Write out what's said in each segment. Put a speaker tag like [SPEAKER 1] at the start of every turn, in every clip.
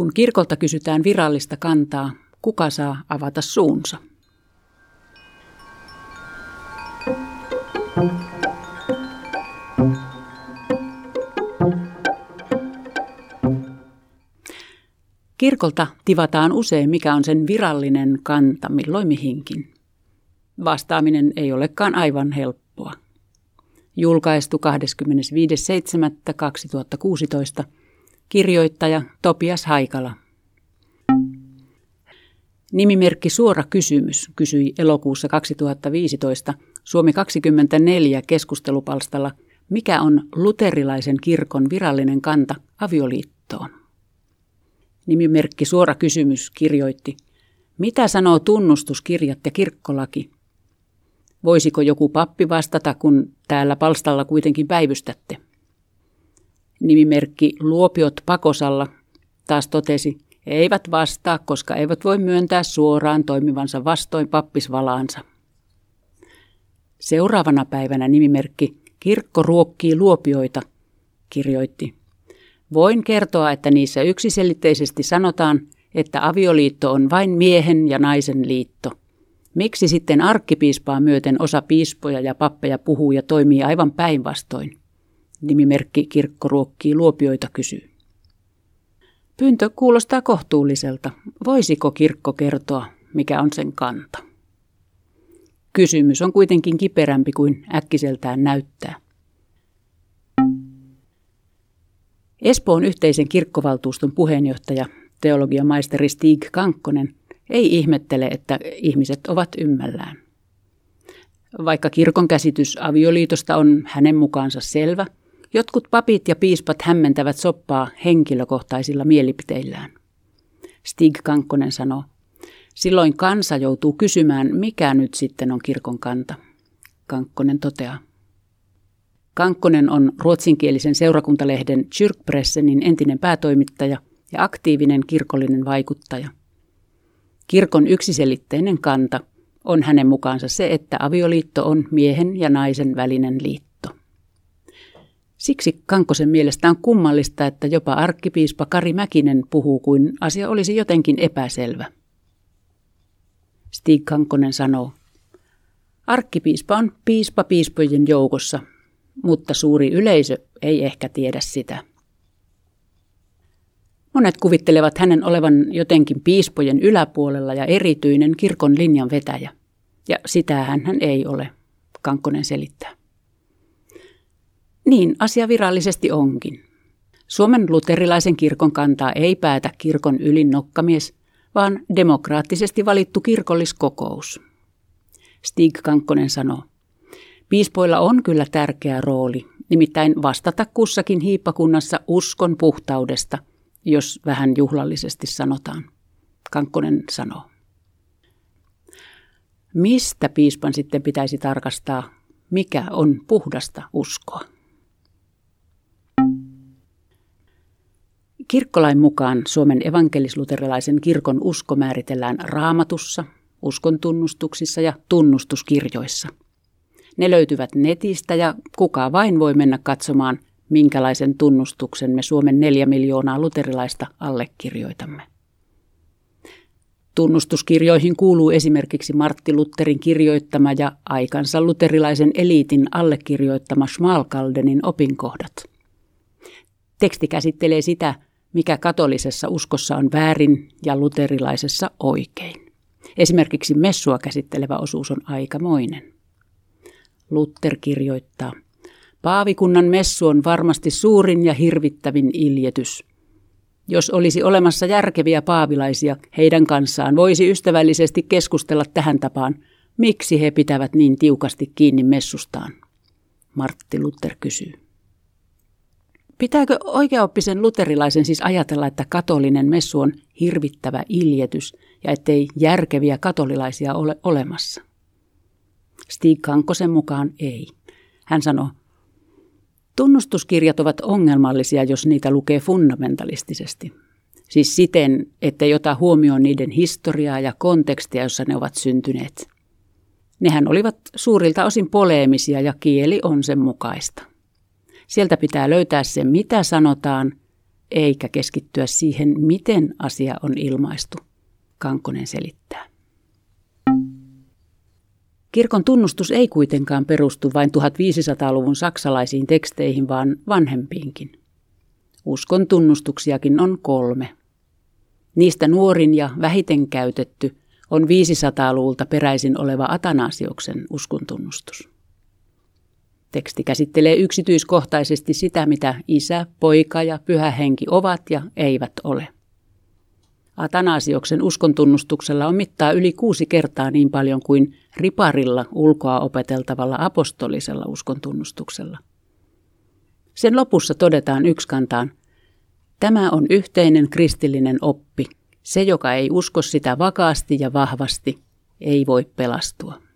[SPEAKER 1] Kun kirkolta kysytään virallista kantaa, kuka saa avata suunsa? Kirkolta tivataan usein, mikä on sen virallinen kanta milloin mihinkin. Vastaaminen ei olekaan aivan helppoa. Julkaistu 25.7.2016 kirjoittaja Topias Haikala. Nimimerkki Suora kysymys kysyi elokuussa 2015 Suomi 24 keskustelupalstalla, mikä on luterilaisen kirkon virallinen kanta avioliittoon. Nimimerkki Suora kysymys kirjoitti, mitä sanoo tunnustuskirjat ja kirkkolaki? Voisiko joku pappi vastata, kun täällä palstalla kuitenkin päivystätte? Nimimerkki Luopiot Pakosalla taas totesi, eivät vastaa, koska eivät voi myöntää suoraan toimivansa vastoin pappisvalaansa. Seuraavana päivänä nimimerkki Kirkko ruokkii luopioita kirjoitti. Voin kertoa, että niissä yksiselitteisesti sanotaan, että avioliitto on vain miehen ja naisen liitto. Miksi sitten arkkipiispaa myöten osa piispoja ja pappeja puhuu ja toimii aivan päinvastoin? Nimimerkki Kirkko ruokkii luopioita kysyy. Pyyntö kuulostaa kohtuulliselta. Voisiko kirkko kertoa, mikä on sen kanta? Kysymys on kuitenkin kiperämpi kuin äkkiseltään näyttää. Espoon yhteisen kirkkovaltuuston puheenjohtaja, teologian maisteri Stig Kankkonen, ei ihmettele, että ihmiset ovat ymmällään. Vaikka kirkon käsitys avioliitosta on hänen mukaansa selvä, jotkut papit ja piispat hämmentävät soppaa henkilökohtaisilla mielipiteillään. Stig Kankkonen sanoo, silloin kansa joutuu kysymään, mikä nyt sitten on kirkon kanta. Kankkonen toteaa. Kankkonen on ruotsinkielisen seurakuntalehden Kyrkpressenin entinen päätoimittaja ja aktiivinen kirkollinen vaikuttaja. Kirkon yksiselitteinen kanta on hänen mukaansa se, että avioliitto on miehen ja naisen välinen liitto. Siksi Kankkosen mielestä on kummallista, että jopa arkkipiispa Kari Mäkinen puhuu kuin asia olisi jotenkin epäselvä. Stig Kankkonen sanoo, Arkkipiispa on piispa piispojen joukossa, mutta suuri yleisö ei ehkä tiedä sitä. Monet kuvittelevat hänen olevan jotenkin piispojen yläpuolella ja erityinen kirkon linjan vetäjä. Ja sitä hän ei ole, Kankkonen selittää. Niin asia virallisesti onkin. Suomen luterilaisen kirkon kantaa ei päätä kirkon ylin nokkamies, vaan demokraattisesti valittu kirkolliskokous. Stig Kankkonen sanoo, Piispoilla on kyllä tärkeä rooli, nimittäin vastata kussakin hiippakunnassa uskon puhtaudesta, jos vähän juhlallisesti sanotaan. Kankkonen sanoo. Mistä piispan sitten pitäisi tarkastaa, mikä on puhdasta uskoa? Kirkkolain mukaan Suomen evankelisluterilaisen kirkon usko määritellään raamatussa, uskontunnustuksissa ja tunnustuskirjoissa – ne löytyvät netistä ja kuka vain voi mennä katsomaan, minkälaisen tunnustuksen me Suomen neljä miljoonaa luterilaista allekirjoitamme. Tunnustuskirjoihin kuuluu esimerkiksi Martti Lutterin kirjoittama ja aikansa luterilaisen eliitin allekirjoittama Schmalkaldenin opinkohdat. Teksti käsittelee sitä, mikä katolisessa uskossa on väärin ja luterilaisessa oikein. Esimerkiksi messua käsittelevä osuus on aikamoinen. Luther kirjoittaa. Paavikunnan messu on varmasti suurin ja hirvittävin iljetys. Jos olisi olemassa järkeviä paavilaisia, heidän kanssaan voisi ystävällisesti keskustella tähän tapaan, miksi he pitävät niin tiukasti kiinni messustaan. Martti Luther kysyy. Pitääkö oikeaoppisen luterilaisen siis ajatella, että katolinen messu on hirvittävä iljetys ja ettei järkeviä katolilaisia ole olemassa? Stig Kankosen mukaan ei. Hän sanoi, tunnustuskirjat ovat ongelmallisia, jos niitä lukee fundamentalistisesti. Siis siten, että jota huomioon niiden historiaa ja kontekstia, jossa ne ovat syntyneet. Nehän olivat suurilta osin poleemisia ja kieli on sen mukaista. Sieltä pitää löytää se, mitä sanotaan, eikä keskittyä siihen, miten asia on ilmaistu, Kankkonen selittää. Kirkon tunnustus ei kuitenkaan perustu vain 1500-luvun saksalaisiin teksteihin, vaan vanhempiinkin. Uskon tunnustuksiakin on kolme. Niistä nuorin ja vähiten käytetty on 500-luvulta peräisin oleva Atanasioksen uskontunnustus. Teksti käsittelee yksityiskohtaisesti sitä, mitä isä, poika ja pyhä henki ovat ja eivät ole. Atanasioksen uskontunnustuksella on mittaa yli kuusi kertaa niin paljon kuin riparilla ulkoa opeteltavalla apostolisella uskontunnustuksella. Sen lopussa todetaan ykskantaan, tämä on yhteinen kristillinen oppi. Se, joka ei usko sitä vakaasti ja vahvasti, ei voi pelastua.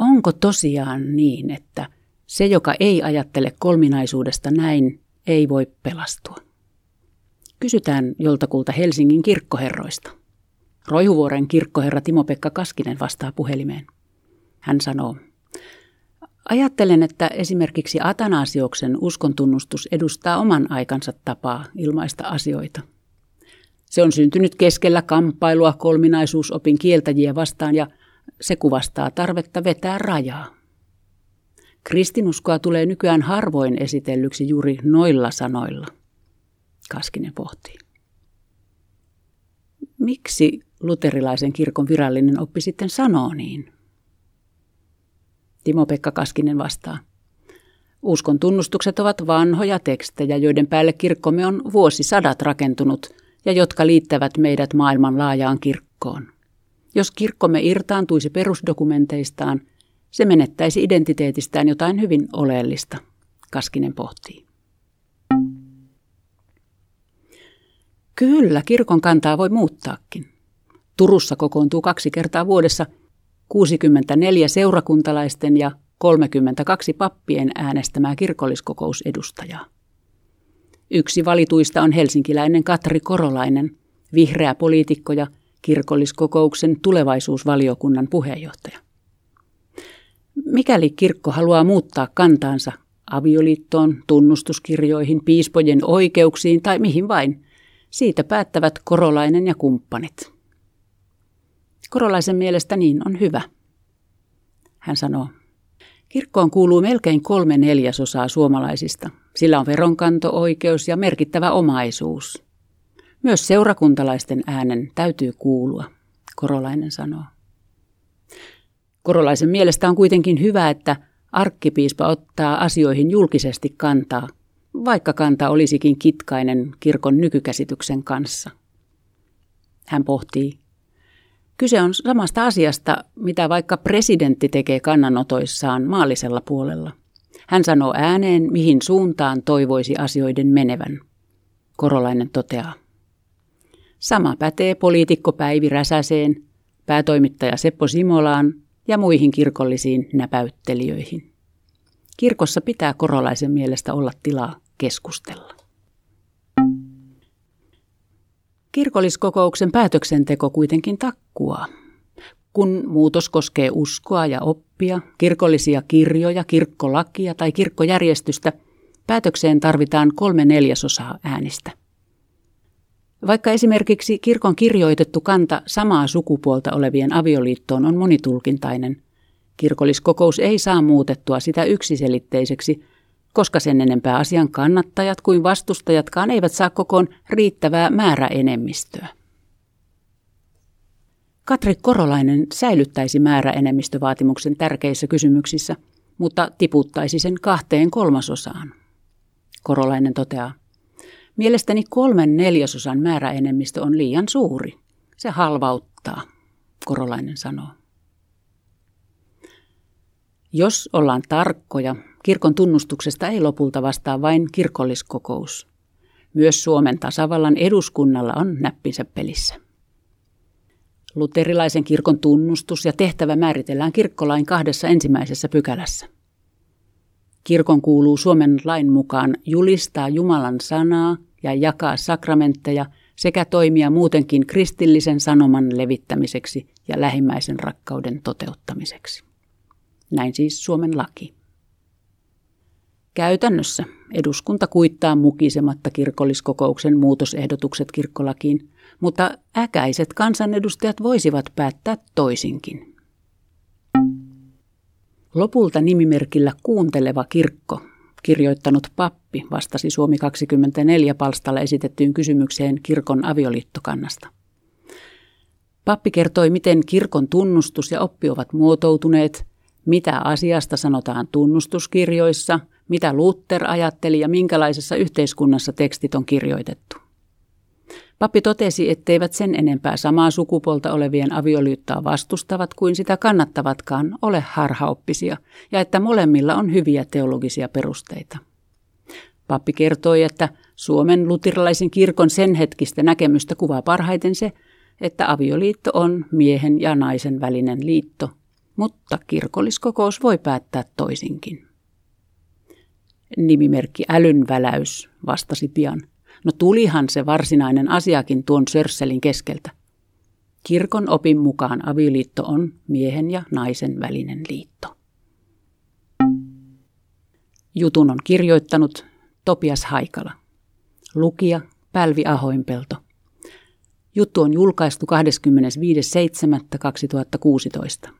[SPEAKER 1] Onko tosiaan niin, että se, joka ei ajattele kolminaisuudesta näin, ei voi pelastua? Kysytään joltakulta Helsingin kirkkoherroista. Roihuvuoren kirkkoherra Timo-Pekka Kaskinen vastaa puhelimeen. Hän sanoo, Ajattelen, että esimerkiksi Atanasioksen uskontunnustus edustaa oman aikansa tapaa ilmaista asioita. Se on syntynyt keskellä kamppailua kolminaisuusopin kieltäjiä vastaan ja se kuvastaa tarvetta vetää rajaa. Kristinuskoa tulee nykyään harvoin esitellyksi juuri noilla sanoilla. Kaskinen pohtii. Miksi luterilaisen kirkon virallinen oppi sitten sanoo niin? Timo-Pekka Kaskinen vastaa. Uskon tunnustukset ovat vanhoja tekstejä, joiden päälle kirkkomme on vuosisadat rakentunut ja jotka liittävät meidät maailman laajaan kirkkoon. Jos kirkkomme irtaantuisi perusdokumenteistaan, se menettäisi identiteetistään jotain hyvin oleellista, Kaskinen pohtii. Kyllä, kirkon kantaa voi muuttaakin. Turussa kokoontuu kaksi kertaa vuodessa 64 seurakuntalaisten ja 32 pappien äänestämää kirkolliskokousedustajaa. Yksi valituista on helsinkiläinen Katri Korolainen, vihreä poliitikko ja kirkolliskokouksen tulevaisuusvaliokunnan puheenjohtaja. Mikäli kirkko haluaa muuttaa kantaansa avioliittoon, tunnustuskirjoihin, piispojen oikeuksiin tai mihin vain, siitä päättävät korolainen ja kumppanit. Korolaisen mielestä niin on hyvä. Hän sanoo, kirkkoon kuuluu melkein kolme neljäsosaa suomalaisista. Sillä on veronkanto-oikeus ja merkittävä omaisuus. Myös seurakuntalaisten äänen täytyy kuulua, Korolainen sanoo. Korolaisen mielestä on kuitenkin hyvä, että arkkipiispa ottaa asioihin julkisesti kantaa, vaikka kanta olisikin kitkainen kirkon nykykäsityksen kanssa. Hän pohtii, Kyse on samasta asiasta, mitä vaikka presidentti tekee kannanotoissaan maallisella puolella. Hän sanoo ääneen, mihin suuntaan toivoisi asioiden menevän. Korolainen toteaa. Sama pätee poliitikko Päivi Räsäseen, päätoimittaja Seppo Simolaan ja muihin kirkollisiin näpäyttelijöihin. Kirkossa pitää korolaisen mielestä olla tilaa keskustella. Kirkolliskokouksen päätöksenteko kuitenkin takkuaa. Kun muutos koskee uskoa ja oppia, kirkollisia kirjoja, kirkkolakia tai kirkkojärjestystä, päätökseen tarvitaan kolme neljäsosaa äänistä. Vaikka esimerkiksi kirkon kirjoitettu kanta samaa sukupuolta olevien avioliittoon on monitulkintainen, kirkolliskokous ei saa muutettua sitä yksiselitteiseksi, koska sen enempää asian kannattajat kuin vastustajatkaan eivät saa kokoon riittävää määräenemmistöä. Katri Korolainen säilyttäisi määräenemmistövaatimuksen tärkeissä kysymyksissä, mutta tiputtaisi sen kahteen kolmasosaan. Korolainen toteaa, mielestäni kolmen neljäsosan määräenemmistö on liian suuri. Se halvauttaa, Korolainen sanoo. Jos ollaan tarkkoja, kirkon tunnustuksesta ei lopulta vastaa vain kirkolliskokous. Myös Suomen tasavallan eduskunnalla on näppinsä pelissä. Luterilaisen kirkon tunnustus ja tehtävä määritellään kirkkolain kahdessa ensimmäisessä pykälässä. Kirkon kuuluu Suomen lain mukaan julistaa Jumalan sanaa ja jakaa sakramentteja sekä toimia muutenkin kristillisen sanoman levittämiseksi ja lähimmäisen rakkauden toteuttamiseksi. Näin siis Suomen laki. Käytännössä eduskunta kuittaa mukisematta kirkolliskokouksen muutosehdotukset kirkkolakiin, mutta äkäiset kansanedustajat voisivat päättää toisinkin. Lopulta nimimerkillä Kuunteleva kirkko, kirjoittanut pappi, vastasi Suomi 24 palstalla esitettyyn kysymykseen kirkon avioliittokannasta. Pappi kertoi, miten kirkon tunnustus ja oppi ovat muotoutuneet, mitä asiasta sanotaan tunnustuskirjoissa, mitä Luther ajatteli ja minkälaisessa yhteiskunnassa tekstit on kirjoitettu. Pappi totesi, etteivät sen enempää samaa sukupuolta olevien avioliittoa vastustavat kuin sitä kannattavatkaan ole harhaoppisia ja että molemmilla on hyviä teologisia perusteita. Pappi kertoi, että Suomen luterilaisen kirkon sen hetkistä näkemystä kuvaa parhaiten se, että avioliitto on miehen ja naisen välinen liitto, mutta kirkolliskokous voi päättää toisinkin. Nimimerkki Älynväläys vastasi pian. No tulihan se varsinainen asiakin tuon sörsselin keskeltä. Kirkon opin mukaan avioliitto on miehen ja naisen välinen liitto. Jutun on kirjoittanut Topias Haikala. Lukija Pälvi Ahoinpelto. Juttu on julkaistu 25.7.2016.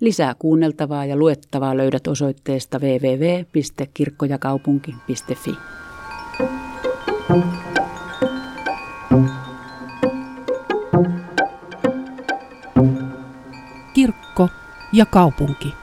[SPEAKER 1] Lisää kuunneltavaa ja luettavaa löydät osoitteesta www.kirkkojakaupunki.fi.
[SPEAKER 2] Kirkko ja kaupunki.